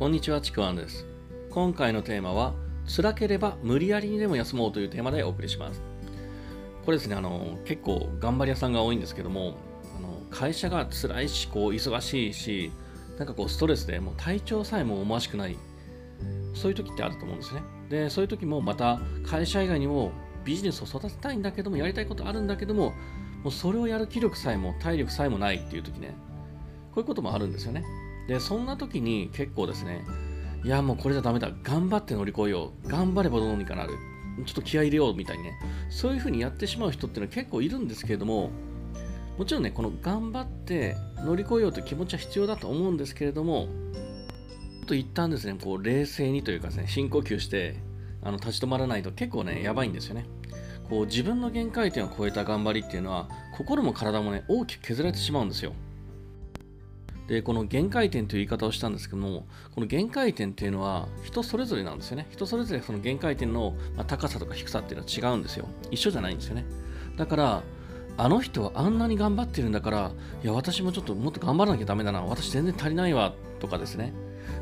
こんにちは、ちくわんです。今回のテーマは、辛ければ無理やりにでも休もうというテーマでお送りします。これですね、あの、結構頑張り屋さんが多いんですけども、あの会社が辛いし、こう、忙しいし、なんかこう、ストレスでもう体調さえも思わしくない、そういう時ってあると思うんですね。で、そういう時もまた、会社以外にもビジネスを育てたいんだけども、やりたいことあるんだけども、もうそれをやる気力さえも体力さえもないっていう時ね、こういうこともあるんですよね。でそんな時に結構ですねいやもうこれじゃダメだ頑張って乗り越えよう頑張ればどうにかなるちょっと気合い入れようみたいにねそういう風にやってしまう人っていうのは結構いるんですけれどももちろんねこの頑張って乗り越えようという気持ちは必要だと思うんですけれどもちょっと一旦ですねこう冷静にというかですね深呼吸してあの立ち止まらないと結構ねやばいんですよね。こう自分の限界点を超えた頑張りっていうのは心も体もね大きく削られてしまうんですよ。でこの限界点という言い方をしたんですけどもこの限界点っていうのは人それぞれなんですよね。人それぞれその限界点の高さとか低さっていうのは違うんですよ。一緒じゃないんですよね。だからあの人はあんなに頑張ってるんだからいや私もちょっともっと頑張らなきゃダメだな。私全然足りないわとかですね。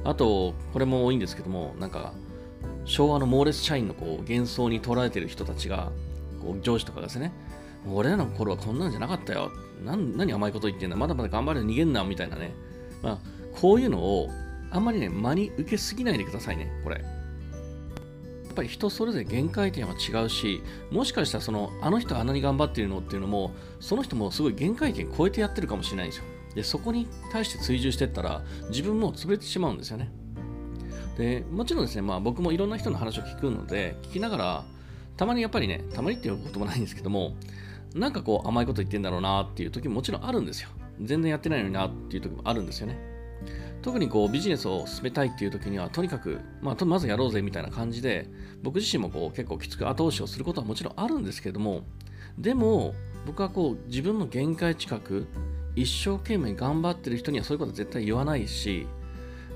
あとこれも多いんですけどもなんか昭和の猛烈社員のこう幻想に捉えてる人たちがこう上司とかですね。俺らの頃はこんなんじゃなかったよ。何甘いこと言ってんだ。まだまだ頑張れ逃げんな、みたいなね。まあ、こういうのをあんまりね、真に受けすぎないでくださいね、これ。やっぱり人それぞれ限界点は違うし、もしかしたらその、あの人あんなに頑張ってるの？っていうのも、その人もすごい限界点超えてやってるかもしれないんですよ。で、そこに対して追従してったら、自分も潰れてしまうんですよね。で、もちろんですね、まあ僕もいろんな人の話を聞くので、聞きながら、たまにやっぱりね、たまにっていうこともないんですけども、なんかこう甘いこと言ってんだろうなっていう時ももちろんあるんですよ。全然やってないのになっていう時もあるんですよね。特にこうビジネスを進めたいっていう時にはとにかく、まあ、まずやろうぜみたいな感じで僕自身もこう結構きつく後押しをすることはもちろんあるんですけどもでも僕はこう自分の限界近く一生懸命頑張ってる人にはそういうことは絶対言わないし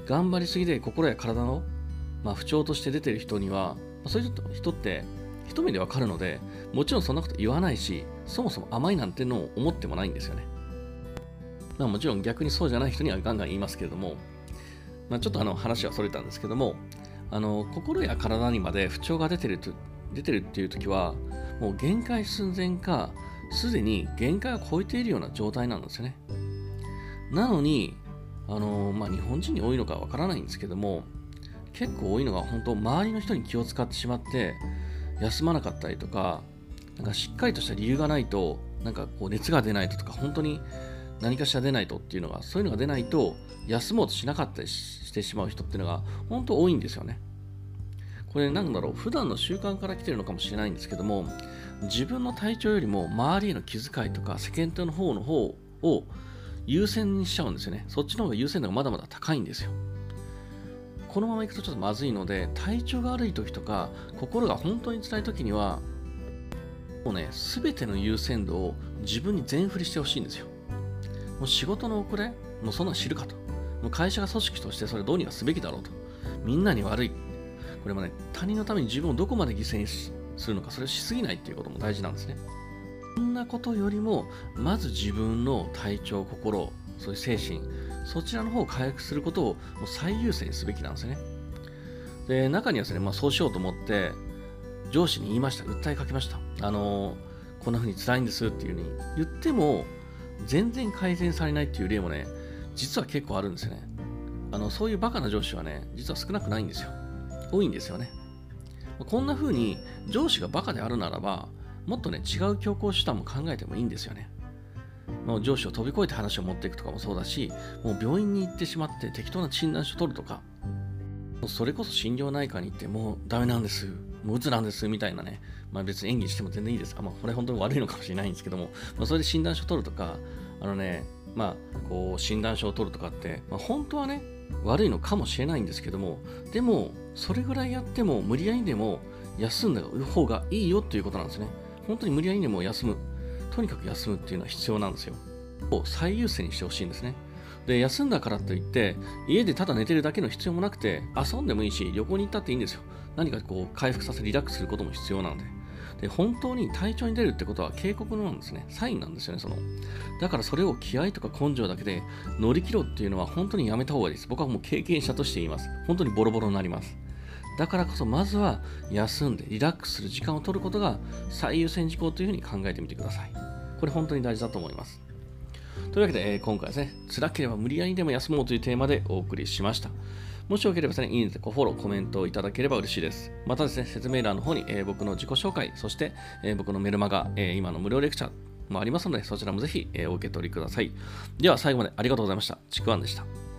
頑張りすぎで心や体の、まあ、不調として出てる人にはそういう人って一目でわかるので、もちろんそんなこと言わないし、そもそも甘いなんてのを思ってもないんですよね。まあ、もちろん逆にそうじゃない人にはガンガン言いますけれども、まあ、ちょっとあの話はそれたんですけども、あの心や体にまで不調が出てると出てるっていう時は、もう限界寸前か、すでに限界を超えているような状態なんですよね。なのに、あのまあ、日本人に多いのかわからないんですけども、結構多いのが本当周りの人に気を使ってしまって休まなかったりとか、なんかしっかりとした理由がないと、なんかこう熱が出ないととか、本当に何かしら出ないとっていうのが、そういうのが出ないと、休もうとしなかったりしてしまう人っていうのが、本当多いんですよね。これなんだろう、普段の習慣から来てるのかもしれないんですけども、自分の体調よりも周りへの気遣いとか世間体の方の方を優先にしちゃうんですよね。そっちの方が優先度がまだまだ高いんですよ。このままいくとちょっとまずいので体調が悪い時とか心が本当に辛い時にはもうね全ての優先度を自分に全振りしてほしいんですよ。もう仕事の遅れもうそんなの知るかと。もう会社が組織としてそれどうにかすべきだろうと。みんなに悪い。これもね他人のために自分をどこまで犠牲にするのかそれをしすぎないっていうことも大事なんですね。そんなことよりもまず自分の体調心そういう精神そちらの方を回復することをもう最優先にすべきなんですね。で、中にはですね、まあ、そうしようと思って、上司に言いました、訴えかけました。あのこんな風に辛いんですっていう風に言っても、全然改善されないっていう例もね、実は結構あるんですよね。あのそういうバカな上司はね、実は少なくないんですよ。多いんですよね。こんな風に上司がバカであるならば、もっとね、違う強行手段も考えてもいいんですよね。の上司を飛び越えて話を持っていくとかもそうだし、もう病院に行ってしまって適当な診断書取るとか、それこそ心療内科に行ってもうダメなんです、もう鬱なんですみたいなね、まあ別に演技しても全然いいです。あまあこれ本当に悪いのかもしれないんですけども、まあ、それで診断書を取るとか、あのね、まあこう診断書を取るとかって、まあ、本当はね、悪いのかもしれないんですけども、でもそれぐらいやっても無理やりでも休んだ方がいいよということなんですね。本当に無理やりでも休む。とにかく休むっていうのは必要なんですよ。を最優先にしてほしいんですね。で、休んだからといって、家でただ寝てるだけの必要もなくて、遊んでもいいし、旅行に行ったっていいんですよ。何かこう、回復させ、リラックスすることも必要なので。で本当に体調に出るってことは警告なんですね。サインなんですよね、その。だからそれを気合とか根性だけで乗り切ろうっていうのは本当にやめた方がいいです。僕はもう経験者として言います。本当にボロボロになります。だからこそまずは休んでリラックスする時間を取ることが最優先事項というふうに考えてみてください。これ本当に大事だと思います。というわけで、えー、今回ですね、辛ければ無理やりでも休もうというテーマでお送りしました。もしよければですね、いいねとフォロー、コメントをいただければ嬉しいです。またですね、説明欄の方に、えー、僕の自己紹介、そして、えー、僕のメルマガ、えー、今の無料レクチャーもありますので、そちらもぜひ、えお受け取りください。では、最後までありがとうございました。ちくわんでした。